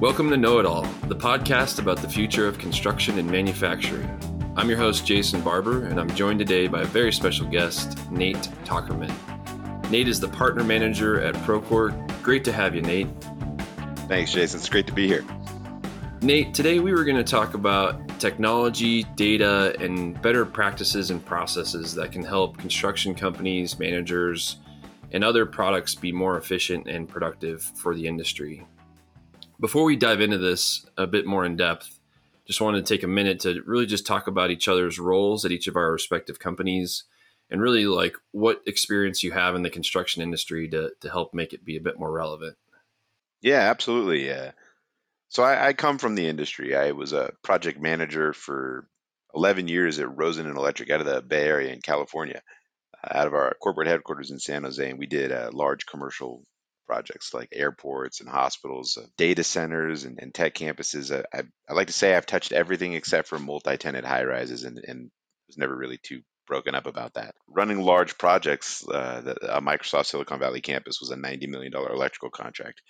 Welcome to Know It All, the podcast about the future of construction and manufacturing. I'm your host, Jason Barber, and I'm joined today by a very special guest, Nate Tockerman. Nate is the partner manager at Procore. Great to have you, Nate. Thanks, Jason. It's great to be here. Nate, today we were going to talk about technology, data, and better practices and processes that can help construction companies, managers, and other products be more efficient and productive for the industry. Before we dive into this a bit more in depth, just wanted to take a minute to really just talk about each other's roles at each of our respective companies and really like what experience you have in the construction industry to, to help make it be a bit more relevant. Yeah, absolutely. Yeah. So I, I come from the industry. I was a project manager for 11 years at Rosendin Electric out of the Bay Area in California out of our corporate headquarters in San Jose, and we did a large commercial projects like airports and hospitals, uh, data centers, and, and tech campuses. Uh, I, I, like to say I've touched everything except for multi-tenant high rises, and, and was never really too broken up about that. Running large projects, uh, the, a Microsoft Silicon Valley campus was a $90 million electrical contract.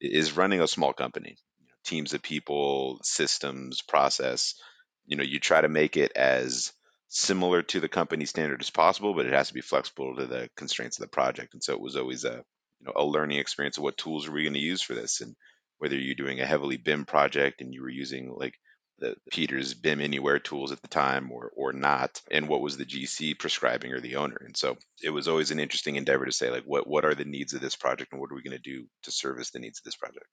Is running a small company, you know, teams of people, systems, process. You know, you try to make it as similar to the company standard as possible, but it has to be flexible to the constraints of the project. And so it was always a you know a learning experience of what tools are we going to use for this, and whether you're doing a heavily BIM project and you were using like the Peters BIM Anywhere tools at the time or or not, and what was the GC prescribing or the owner. And so it was always an interesting endeavor to say like what what are the needs of this project and what are we going to do to service the needs of this project.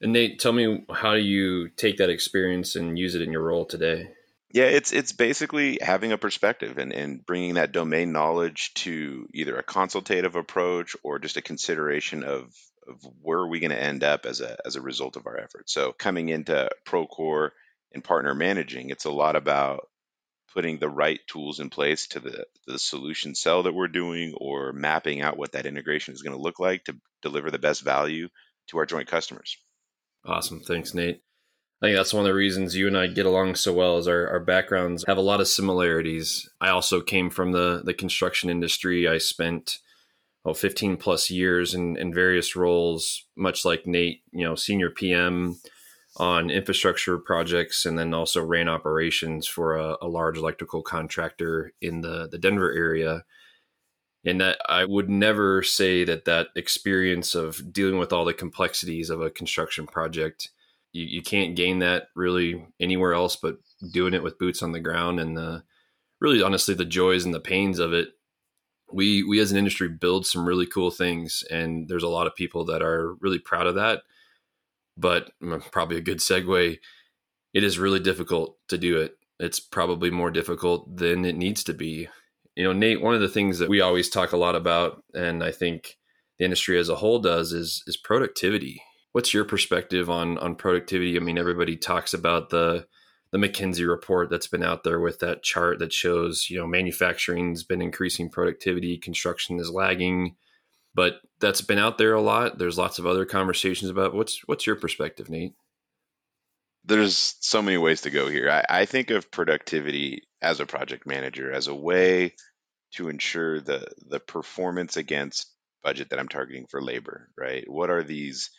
And Nate, tell me how do you take that experience and use it in your role today? Yeah, it's it's basically having a perspective and, and bringing that domain knowledge to either a consultative approach or just a consideration of, of where are we going to end up as a as a result of our efforts. So coming into Procore and partner managing, it's a lot about putting the right tools in place to the, the solution sell that we're doing or mapping out what that integration is going to look like to deliver the best value to our joint customers. Awesome. Thanks, Nate. I think that's one of the reasons you and I get along so well is our, our backgrounds have a lot of similarities. I also came from the, the construction industry. I spent oh, 15 plus years in, in various roles, much like Nate, you know, senior PM on infrastructure projects and then also ran operations for a, a large electrical contractor in the, the Denver area. And that I would never say that that experience of dealing with all the complexities of a construction project – you, you can't gain that really anywhere else but doing it with boots on the ground and the really honestly the joys and the pains of it. We we as an industry build some really cool things and there's a lot of people that are really proud of that. But mm, probably a good segue it is really difficult to do it. It's probably more difficult than it needs to be. You know nate one of the things that we always talk a lot about and i think the industry as a whole does is is productivity what's your perspective on on productivity? I mean, everybody talks about the the McKinsey report that's been out there with that chart that shows you know manufacturing's been increasing productivity, construction is lagging, but that's been out there a lot. There's lots of other conversations about what's what's your perspective, Nate? There's so many ways to go here. I, I think of productivity as a project manager as a way to ensure the the performance against budget that I'm targeting for labor, right? What are these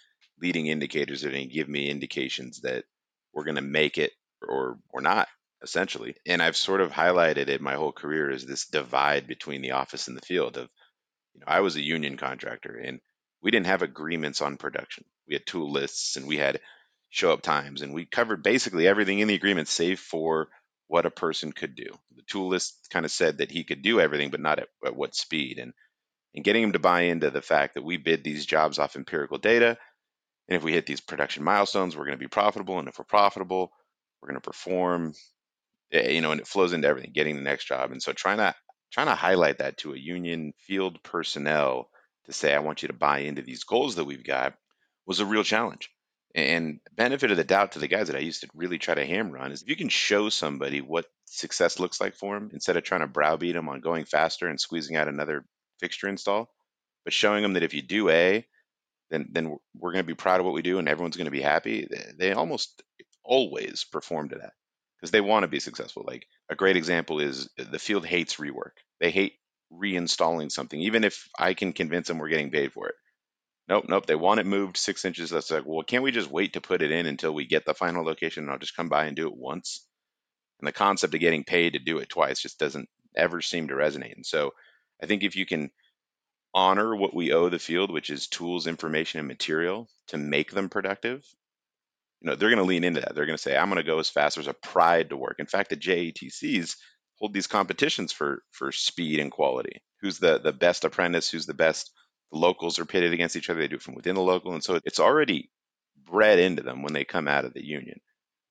leading indicators that are going to give me indications that we're going to make it or or not essentially. And i've sort of highlighted it my whole career is this divide between the office and the field of you know i was a union contractor and we didn't have agreements on production. We had tool lists and we had show up times and we covered basically everything in the agreement save for what a person could do. The tool list kind of said that he could do everything but not at, at what speed. And and getting him to buy into the fact that we bid these jobs off empirical data and if we hit these production milestones, we're going to be profitable. And if we're profitable, we're going to perform. Eh, you know, and it flows into everything, getting the next job. And so trying to trying to highlight that to a union field personnel to say, I want you to buy into these goals that we've got was a real challenge. And benefit of the doubt to the guys that I used to really try to hammer on is if you can show somebody what success looks like for them instead of trying to browbeat them on going faster and squeezing out another fixture install, but showing them that if you do A, then then we're going to be proud of what we do and everyone's going to be happy. They almost always perform to that because they want to be successful. Like a great example is uh, the field hates rework. They hate reinstalling something, even if I can convince them we're getting paid for it. Nope, nope. They want it moved six inches. That's like, well, can't we just wait to put it in until we get the final location and I'll just come by and do it once? And the concept of getting paid to do it twice just doesn't ever seem to resonate. And so I think if you can honor what we owe the field, which is tools, information, and material to make them productive, you know, they're going to lean into that. They're going to say, I'm going to go as fast. There's a pride to work. In fact, the JATCs hold these competitions for for speed and quality. Who's the the best apprentice? Who's the best? The locals are pitted against each other. They do it from within the local, and so it's already bred into them when they come out of the union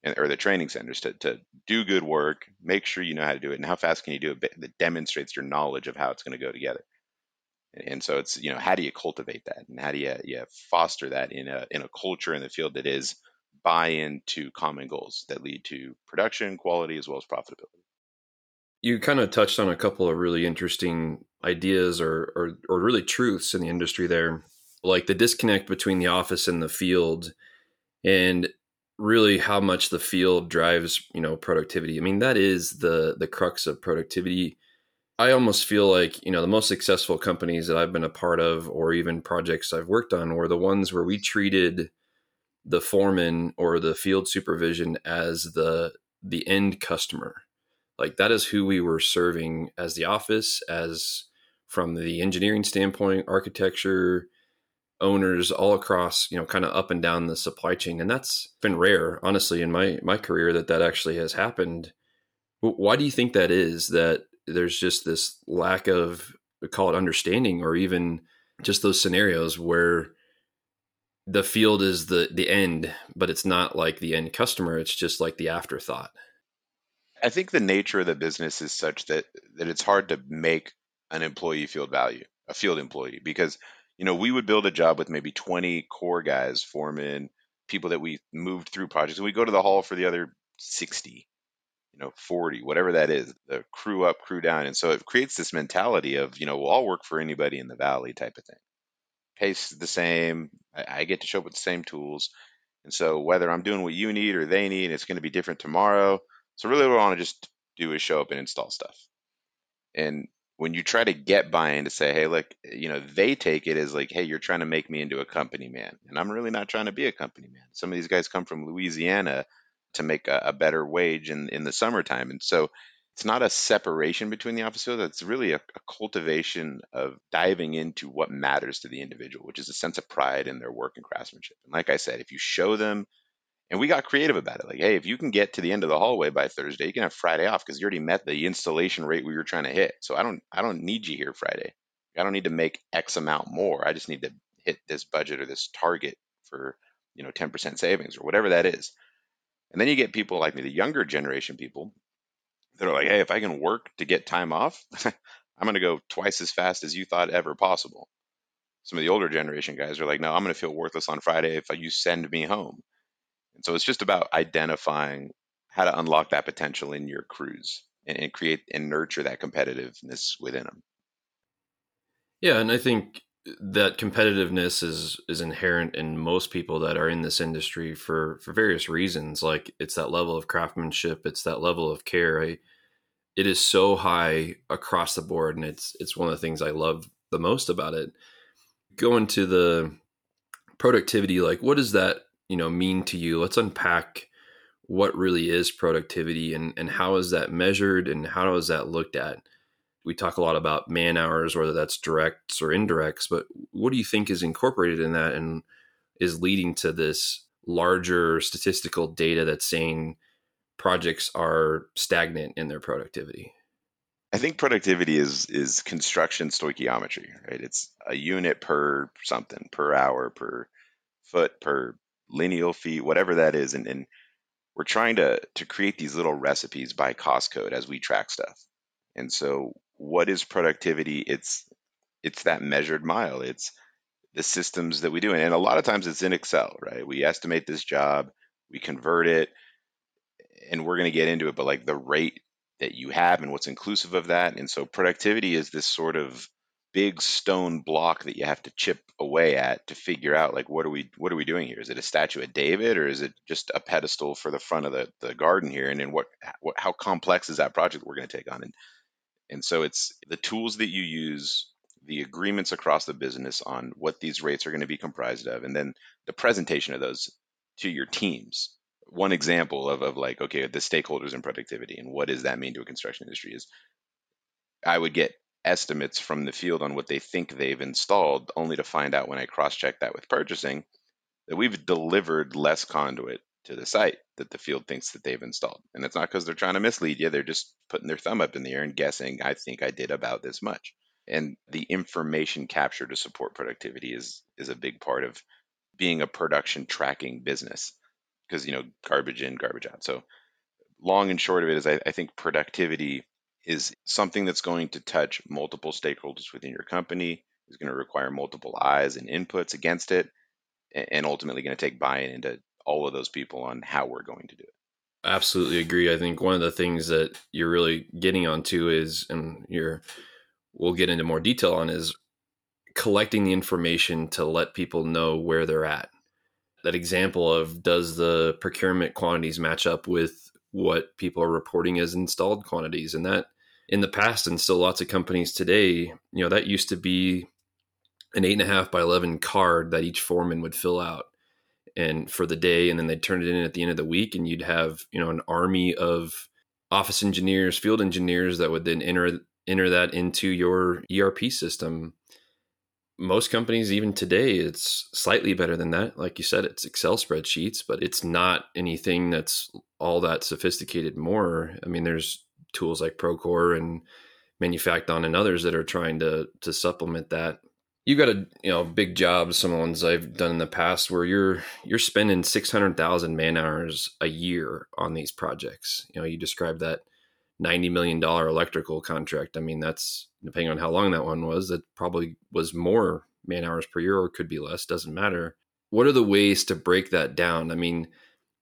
and, or the training centers to, to do good work, make sure you know how to do it, and how fast can you do it that demonstrates your knowledge of how it's going to go together. And so it's you know how do you cultivate that, and how do you, you foster that in a in a culture in the field that is buy into common goals that lead to production, quality, as well as profitability. You kind of touched on a couple of really interesting ideas or, or, or really truths in the industry there, like the disconnect between the office and the field, and really how much the field drives you know productivity. I mean that is the the crux of productivity. I almost feel like you know the most successful companies that I've been a part of, or even projects I've worked on, were the ones where we treated the foreman or the field supervision as the the end customer. Like that is who we were serving as the office as from the engineering standpoint architecture owners all across you know kind of up and down the supply chain. And that's been rare honestly in my my career that that actually has happened. Why do you think that is that there's just this lack of call it understanding or even just those scenarios where the field is the the end, but it's not like the end customer. It's just like the afterthought. I think the nature of the business is such that that it's hard to make an employee feel value, a field employee, because you know we would build a job with maybe 20 core guys, foremen, people that we moved through projects, and we go to the hall for the other 60, you know, 40, whatever that is, the crew up, crew down, and so it creates this mentality of you know we'll all work for anybody in the valley type of thing pace the same. I, I get to show up with the same tools. And so whether I'm doing what you need or they need, it's going to be different tomorrow. So really what I want to just do is show up and install stuff. And when you try to get buy-in to say, hey, look, you know, they take it as like, hey, you're trying to make me into a company man. And I'm really not trying to be a company man. Some of these guys come from Louisiana to make a, a better wage in, in the summertime. And so it's not a separation between the office field. It's really a, a, cultivation of diving into what matters to the individual, which is a sense of pride in their work and craftsmanship. And like I said, if you show them, and we got creative about it, like, hey, if you can get to the end of the hallway by Thursday, you can have Friday off because you already met the installation rate we were trying to hit. So I don't, I don't need you here Friday. I don't need to make X amount more. I just need to hit this budget or this target for, you know, 10% savings or whatever that is. And then you get people like me, the younger generation people that are like, hey, if I can work to get time off, I'm going to go twice as fast as you thought ever possible. Some of the older generation guys are like, no, I'm going to feel worthless on Friday if you send me home. And so it's just about identifying how to unlock that potential in your crews and, and create and nurture that competitiveness within them. Yeah, and I think that competitiveness is is inherent in most people that are in this industry for for various reasons like it's that level of craftsmanship it's that level of care. I, it is so high across the board and it's it's one of the things i love the most about it. Going to the productivity like what does that you know mean to you? Let's unpack what really is productivity and and how is that measured and how is that looked at we talk a lot about man hours, whether that's directs or indirects, but what do you think is incorporated in that and is leading to this larger statistical data that's saying projects are stagnant in their productivity? I think productivity is is construction stoichiometry, right? It's a unit per something, per hour, per foot, per lineal feet, whatever that is, and, and we're trying to to create these little recipes by cost code as we track stuff. And so what is productivity? It's it's that measured mile. It's the systems that we do. And a lot of times it's in Excel, right? We estimate this job, we convert it, and we're going to get into it, but like the rate that you have and what's inclusive of that. And so productivity is this sort of big stone block that you have to chip away at to figure out like what are we what are we doing here? Is it a statue of David or is it just a pedestal for the front of the, the garden here? And then what, what how complex is that project we're going to take on? And and so it's the tools that you use, the agreements across the business on what these rates are going to be comprised of, and then the presentation of those to your teams. One example of, of like, okay, the stakeholders in productivity and what does that mean to a construction industry is I would get estimates from the field on what they think they've installed, only to find out when I cross check that with purchasing that we've delivered less conduit to the site that the field thinks that they've installed. And it's not because they're trying to mislead you, they're just putting their thumb up in the air and guessing, I think I did about this much. And the information capture to support productivity is is a big part of being a production tracking business because you know garbage in garbage out so long and short of it is I, I, think productivity is something that's going to touch multiple stakeholders within your company is going to require multiple eyes and inputs against it and ultimately going to take buy-in into all of those people on how we're going to do it. Absolutely agree. I think one of the things that you're really getting onto is and you're we'll get into more detail on is collecting the information to let people know where they're at. That example of does the procurement quantities match up with what people are reporting as installed quantities? And that in the past and still lots of companies today you know that used to be an eight and a half by 11 card that each foreman would fill out and for the day and then they'd turn it in at the end of the week and you'd have you know an army of office engineers field engineers that would then enter enter that into your erp system. Most companies even today it's slightly better than that. Like you said it's excel spreadsheets but it's not anything that's all that sophisticated more. I mean there's tools like procore and manufacton and others that are trying to to supplement that you got a you know big job some of the ones i've done in the past where you're you're spending 600000 man hours a year on these projects. You know you described that 90 million dollar electrical contract. I mean that's depending on how long that one was that probably was more man hours per year or could be less doesn't matter. What are the ways to break that down? I mean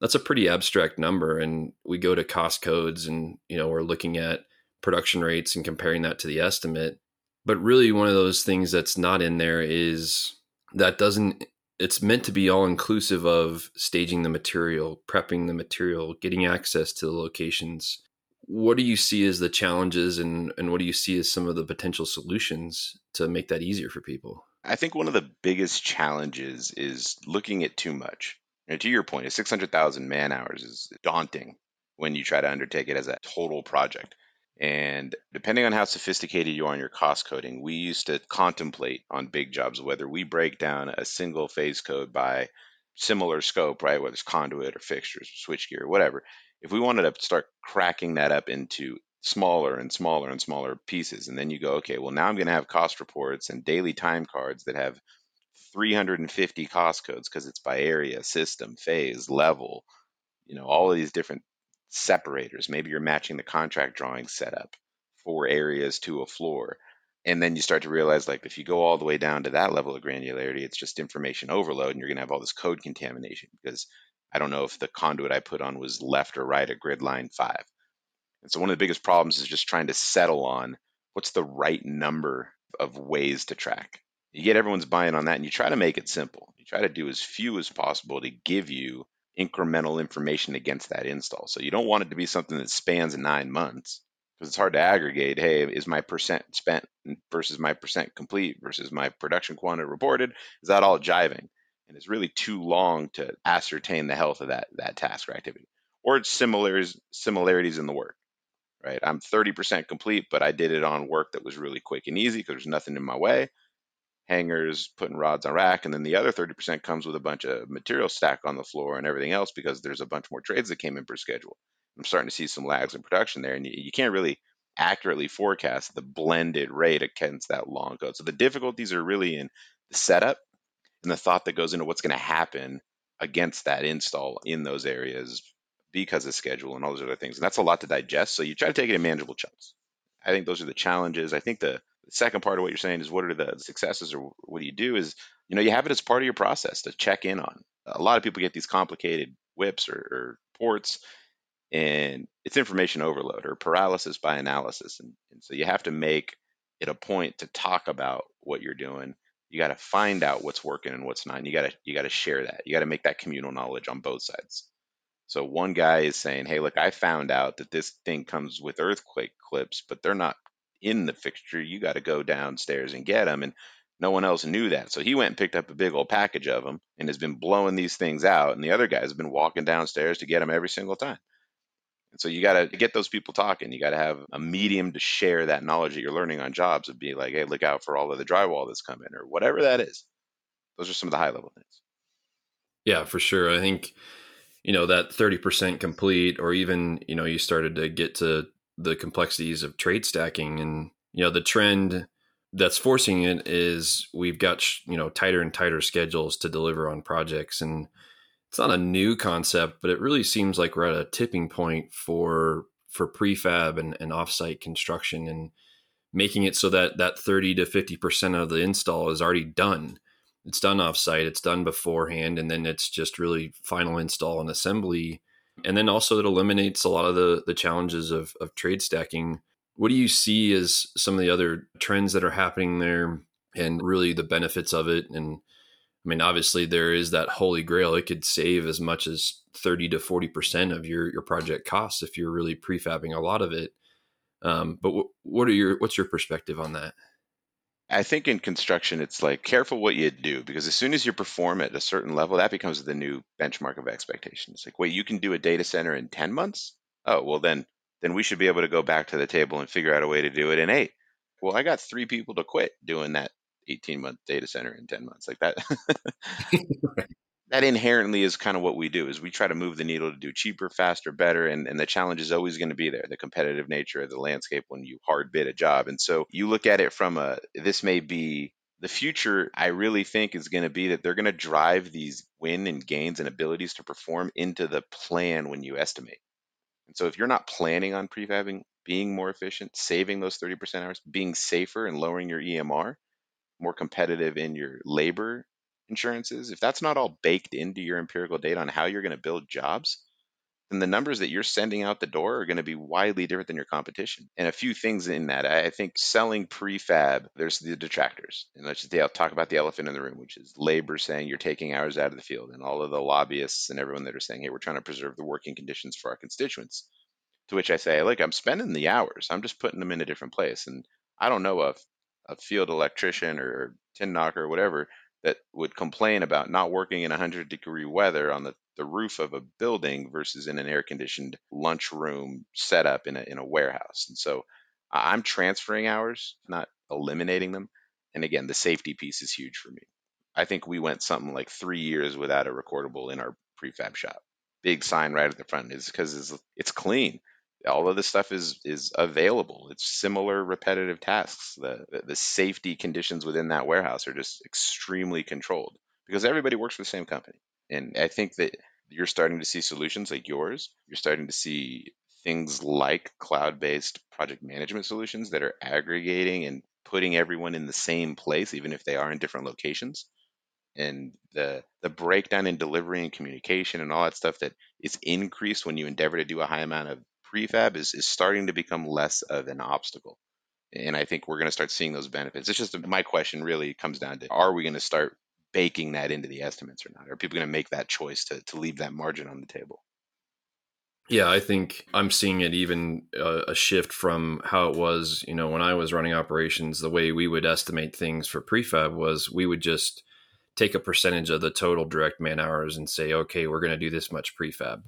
that's a pretty abstract number and we go to cost codes and you know we're looking at production rates and comparing that to the estimate but really one of those things that's not in there is that doesn't it's meant to be all inclusive of staging the material prepping the material getting access to the locations what do you see as the challenges and, and what do you see as some of the potential solutions to make that easier for people? I think one of the biggest challenges is looking at too much. And to your point, 600,000 man hours is daunting when you try to undertake it as a total project. And depending on how sophisticated you are in your cost coding, we used to contemplate on big jobs whether we break down a single phase code by similar scope, right? Whether it's conduit or fixtures or switchgear whatever if we wanted to start cracking that up into smaller and smaller and smaller pieces, and then you go, okay, well, now I'm going to have cost reports and daily time cards that have 350 cost codes because it's by area, system, phase, level, you know, all of these different separators. Maybe you're matching the contract drawing setup for areas to a floor. And then you start to realize, like, if you go all the way down to that level of granularity, it's just information overload, and you're going to have all this code contamination because I don't know if the conduit I put on was left or right at grid line five. And so one of the biggest problems is just trying to settle on what's the right number of ways to track. You get everyone's buying on that and you try to make it simple. You try to do as few as possible to give you incremental information against that install. So you don't want it to be something that spans nine months because it's hard to aggregate. Hey, is my percent spent versus my percent complete versus my production quantity reported? Is that all jiving? and it's really too long to ascertain the health of that that task or activity or it's similarities similarities in the work right i'm 30% complete but i did it on work that was really quick and easy because there's nothing in my way hangers putting rods on rack and then the other 30% comes with a bunch of material stack on the floor and everything else because there's a bunch more trades that came in per schedule i'm starting to see some lags in production there and you, you can't really accurately forecast the blended rate against that long code so the difficulties are really in the setup and the thought that goes into what's going to happen against that install in those areas because of schedule and all those other things. And that's a lot to digest. So you try to take it in manageable chunks. I think those are the challenges. I think the, second part of what you're saying is what are the successes or what do you do is, you know, you have it as part of your process to check in on. A lot of people get these complicated WIPs or, or ports and it's information overload or paralysis by analysis. And, and so you have to make it a point to talk about what you're doing you got to find out what's working and what's not. And you got to you got to share that. You got to make that communal knowledge on both sides. So one guy is saying, "Hey, look, I found out that this thing comes with earthquake clips, but they're not in the fixture. You got to go downstairs and get them. And no one else knew that. So he went and picked up a big old package of them and has been blowing these things out. And the other guy's been walking downstairs to get them every single time. And so you got to get those people talking. You got to have a medium to share that knowledge that you're learning on jobs of be like, hey, look out for all of the drywall that's coming or whatever that is. Those are some of the high level things. Yeah, for sure. I think, you know, that 30% complete, or even, you know, you started to get to the complexities of trade stacking and, you know, the trend that's forcing it is we've got, you know, tighter and tighter schedules to deliver on projects. And it's not a new concept, but it really seems like we're at a tipping point for, for prefab and, and offsite construction and making it so that that 30 to 50% of the install is already done it's done offsite, it's done beforehand, and then it's just really final install and assembly. And then also it eliminates a lot of the the challenges of of trade stacking. What do you see as some of the other trends that are happening there and really the benefits of it? And I mean, obviously there is that holy grail. It could save as much as 30 to 40% of your, your project costs if you're really prefabbing a lot of it. Um, but w- what are your, what's your perspective on that? I think in construction, it's like careful what you do because as soon as you perform at a certain level, that becomes the new benchmark of expectations. Like, wait, you can do a data center in 10 months? Oh, well, then, then we should be able to go back to the table and figure out a way to do it in eight. Well, I got three people to quit doing that 18 month data center in 10 months like that. that inherently is kind of what we do is we try to move the needle to do cheaper faster better and, and the challenge is always going to be there the competitive nature of the landscape when you hard bid a job. And so you look at it from a this may be the future i really think is going to be that they're going to drive these win and gains and abilities to perform into the plan when you estimate. And so if you're not planning on prefabbing being more efficient saving those 30% hours being safer and lowering your emr more competitive in your labor insurances, if that's not all baked into your empirical data on how you're going to build jobs, then the numbers that you're sending out the door are going to be widely different than your competition. And a few things in that, I think selling prefab, there's the detractors. And let's just talk about the elephant in the room, which is labor saying you're taking hours out of the field, and all of the lobbyists and everyone that are saying, hey, we're trying to preserve the working conditions for our constituents. To which I say, look, I'm spending the hours, I'm just putting them in a different place. And I don't know a, a field electrician or tin knocker or whatever that would complain about not working in 100 degree weather on the, the roof of a building versus in an air conditioned lunchroom setup in a, in a warehouse. And so I'm transferring hours, not eliminating them. And again, the safety piece is huge for me. I think we went something like three years without a recordable in our prefab shop. Big sign right at the front is because it's, it's clean all of this stuff is is available. It's similar repetitive tasks. The, the, safety conditions within that warehouse are just extremely controlled because everybody works for the same company. And I think that you're starting to see solutions like yours. You're starting to see things like cloud-based project management solutions that are aggregating and putting everyone in the same place, even if they are in different locations and the the breakdown in delivery and communication and all that stuff that is increased when you endeavor to do a high amount of prefab is, is starting to become less of an obstacle. And I think we're going to start seeing those benefits. It's just my question really comes down to are we going to start baking that into the estimates or not? Are people going to make that choice to, to leave that margin on the table? Yeah, I think I'm seeing it even uh, a shift from how it was, you know, when I was running operations, the way we would estimate things for prefab was we would just take a percentage of the total direct man hours and say, okay, we're going to do this much prefab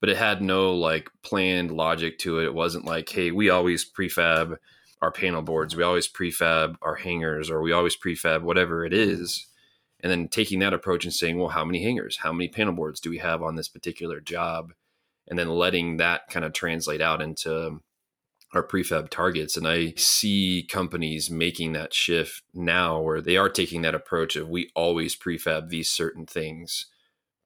but it had no like planned logic to it. It wasn't like, hey, we always prefab our panel boards, we always prefab our hangers, or we always prefab whatever it is. And then taking that approach and saying, well, how many hangers, how many panel boards do we have on this particular job? And then letting that kind of translate out into our prefab targets. And I see companies making that shift now where they are taking that approach of we always prefab these certain things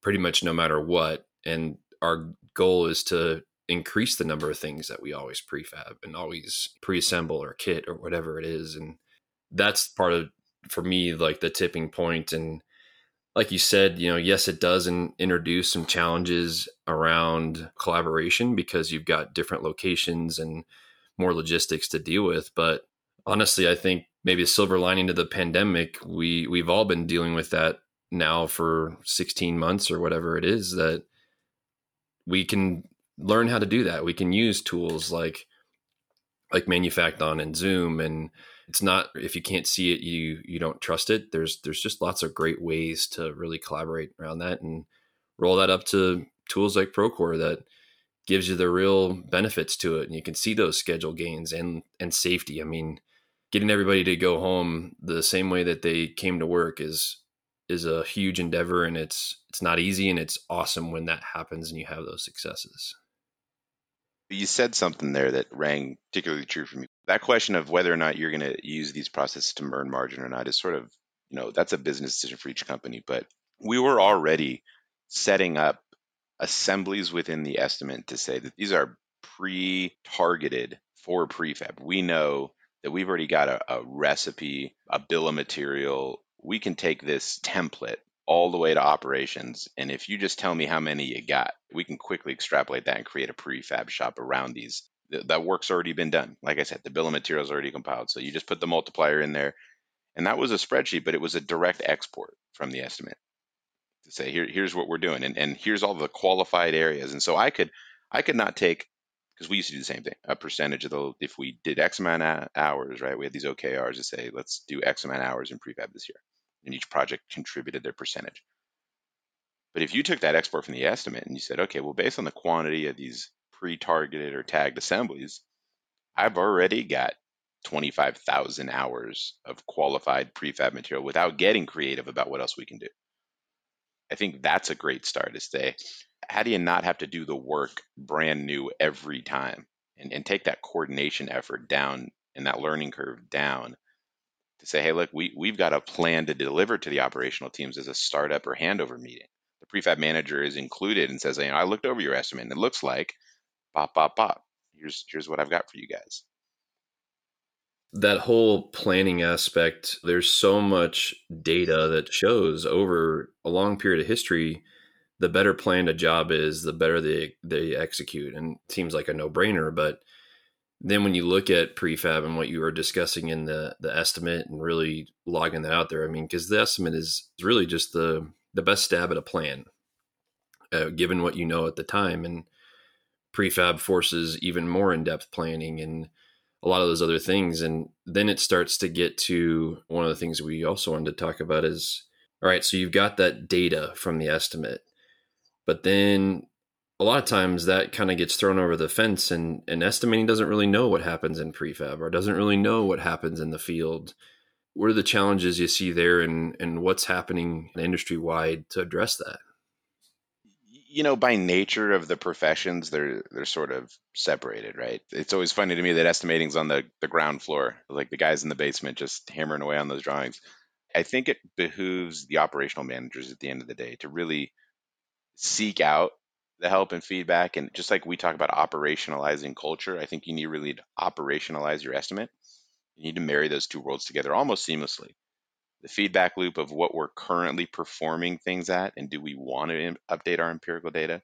pretty much no matter what. And our goal is to increase the number of things that we always prefab and always preassemble or kit or whatever it is and that's part of for me like the tipping point and like you said you know yes it does in, introduce some challenges around collaboration because you've got different locations and more logistics to deal with but honestly i think maybe a silver lining to the pandemic we we've all been dealing with that now for 16 months or whatever it is that we can learn how to do that. We can use tools like like Manufacton and Zoom and it's not if you can't see it you you don't trust it. There's there's just lots of great ways to really collaborate around that and roll that up to tools like procore that gives you the real benefits to it. And you can see those schedule gains and and safety. I mean getting everybody to go home the same way that they came to work is is a huge endeavor and it's it's not easy and it's awesome when that happens and you have those successes you said something there that rang particularly true for me. That question of whether or not you're going to use these processes to earn margin or not is sort of, you know, that's a business decision for each company. But we were already setting up assemblies within the estimate to say that these are pre-targeted for prefab. We know that we've already got a, a recipe, a bill of material. We can take this template all the way to operations. And if you just tell me how many you got, we can quickly extrapolate that and create a prefab shop around these. That work's already been done. Like I said, the bill of materials already compiled. So you just put the multiplier in there. And that was a spreadsheet, but it was a direct export from the estimate to say, here, here's what we're doing. And, and here's all the qualified areas. And so I could, I could not take because we used to do the same thing. A percentage of the if we did X amount of hours, right? We had these OKRs to say let's do X amount of hours in prefab this year and each project contributed their percentage. But if you took that export from the estimate and you said, okay, well, based on the quantity of these pre-targeted or tagged assemblies, I've already got 25,000 hours of qualified prefab material without getting creative about what else we can do. I think that's a great start to say, how do you not have to do the work brand new every time and, and take that coordination effort down and that learning curve down to say, hey, look, we, we've got a plan to deliver to the operational teams as a startup or handover meeting. The prefab manager is included and says, you know, I looked over your estimate and it looks like pop, pop, pop. Here's here's what I've got for you guys. That whole planning aspect, there's so much data that shows over a long period of history, the better planned a job is, the better they they execute. And seems like a no brainer, but then when you look at prefab and what you were discussing in the the estimate and really logging that out there, I mean, because the estimate is really just the the best stab at a plan, uh, given what you know at the time, and prefab forces even more in depth planning and a lot of those other things, and then it starts to get to one of the things we also wanted to talk about is all right, so you've got that data from the estimate, but then a lot of times that kind of gets thrown over the fence and, and estimating doesn't really know what happens in prefab or doesn't really know what happens in the field. What are the challenges you see there and, and what's happening industry wide to address that you know by nature of the professions they're they're sort of separated right? It's always funny to me that estimating's on the, the ground floor like the guys in the basement just hammering away on those drawings. I think it behooves the operational managers at the end of the day to really seek out the help and feedback and just like we talk about operationalizing culture i think you need really to operationalize your estimate. You need to marry those two worlds together almost seamlessly the feedback loop of what we're currently performing things at and do we want to update our empirical data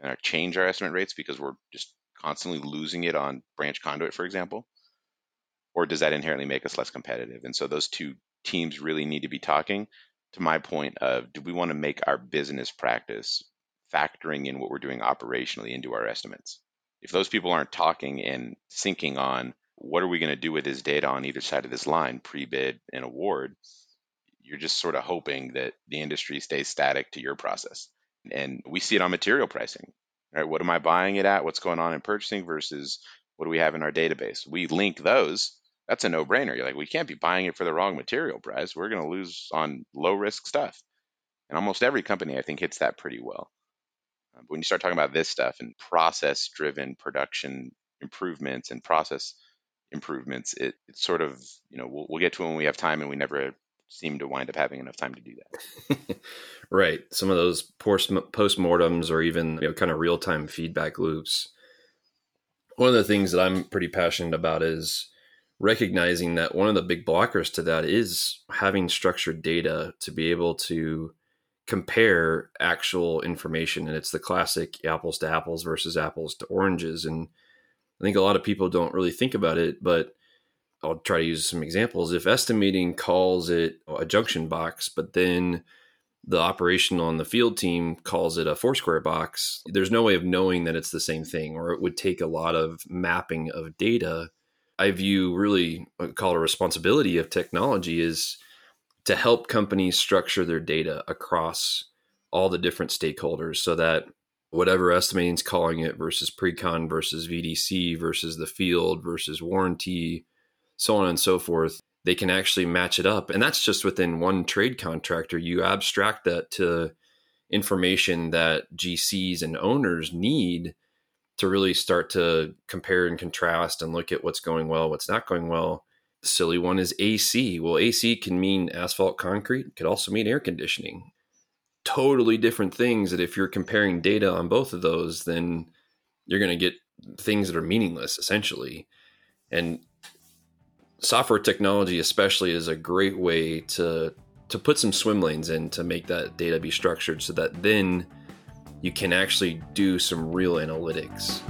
and change our estimate rates because we're just constantly losing it on branch conduit for example? Or does that inherently make us less competitive? And so those two teams really need to be talking. To my point of do we want to make our business practice factoring in what we're doing operationally into our estimates. If those people aren't talking and syncing on what are we going to do with this data on either side of this line, pre-bid and award, you're just sort of hoping that the industry stays static to your process. And we see it on material pricing. Right? What am I buying it at? What's going on in purchasing versus what do we have in our database? We link those. That's a no-brainer. You're like, we can't be buying it for the wrong material price. We're going to lose on low risk stuff. And almost every company, I think, hits that pretty well. But when you start talking about this stuff and process driven production improvements and process improvements, it, it's sort of, you know, we'll, we'll get to when we have time and we never seem to wind up having enough time to do that. right. Some of those post mortems or even you know, kind of real time feedback loops. One of the things that I'm pretty passionate about is recognizing that one of the big blockers to that is having structured data to be able to compare actual information and it's the classic apples to apples versus apples to oranges and i think a lot of people don't really think about it but i'll try to use some examples. If estimating calls it a junction box but then the operation on the field team calls it a foursquare box there's no way of knowing that it's the same thing or it would take a lot of mapping of data. I view really call it a responsibility of technology is to help companies structure their data across all the different stakeholders so that whatever estimating's calling it versus pre-con versus VDC versus the field versus warranty, so on and so forth, they can actually match it up. And that's just within one trade contractor. You abstract that to information that GCs and owners need to really start to compare and contrast and look at what's going well, what's not going well. The silly one is AC. Well, AC can mean asphalt concrete, it could also mean air conditioning. Totally different things that if you're comparing data on both of those, then you're going to get things that are meaningless essentially. And software technology especially is a great way to to put some swim lanes in to make that data be structured so that then you can actually do some real analytics.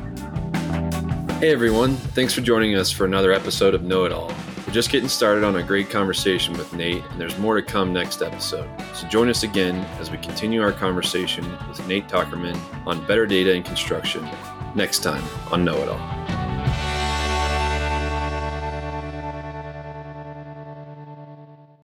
Hey everyone, thanks for joining us for another episode of Know It All. We're just getting started on a great conversation with Nate, and there's more to come next episode. So join us again as we continue our conversation with Nate Tockerman on better data and construction next time on Know It All.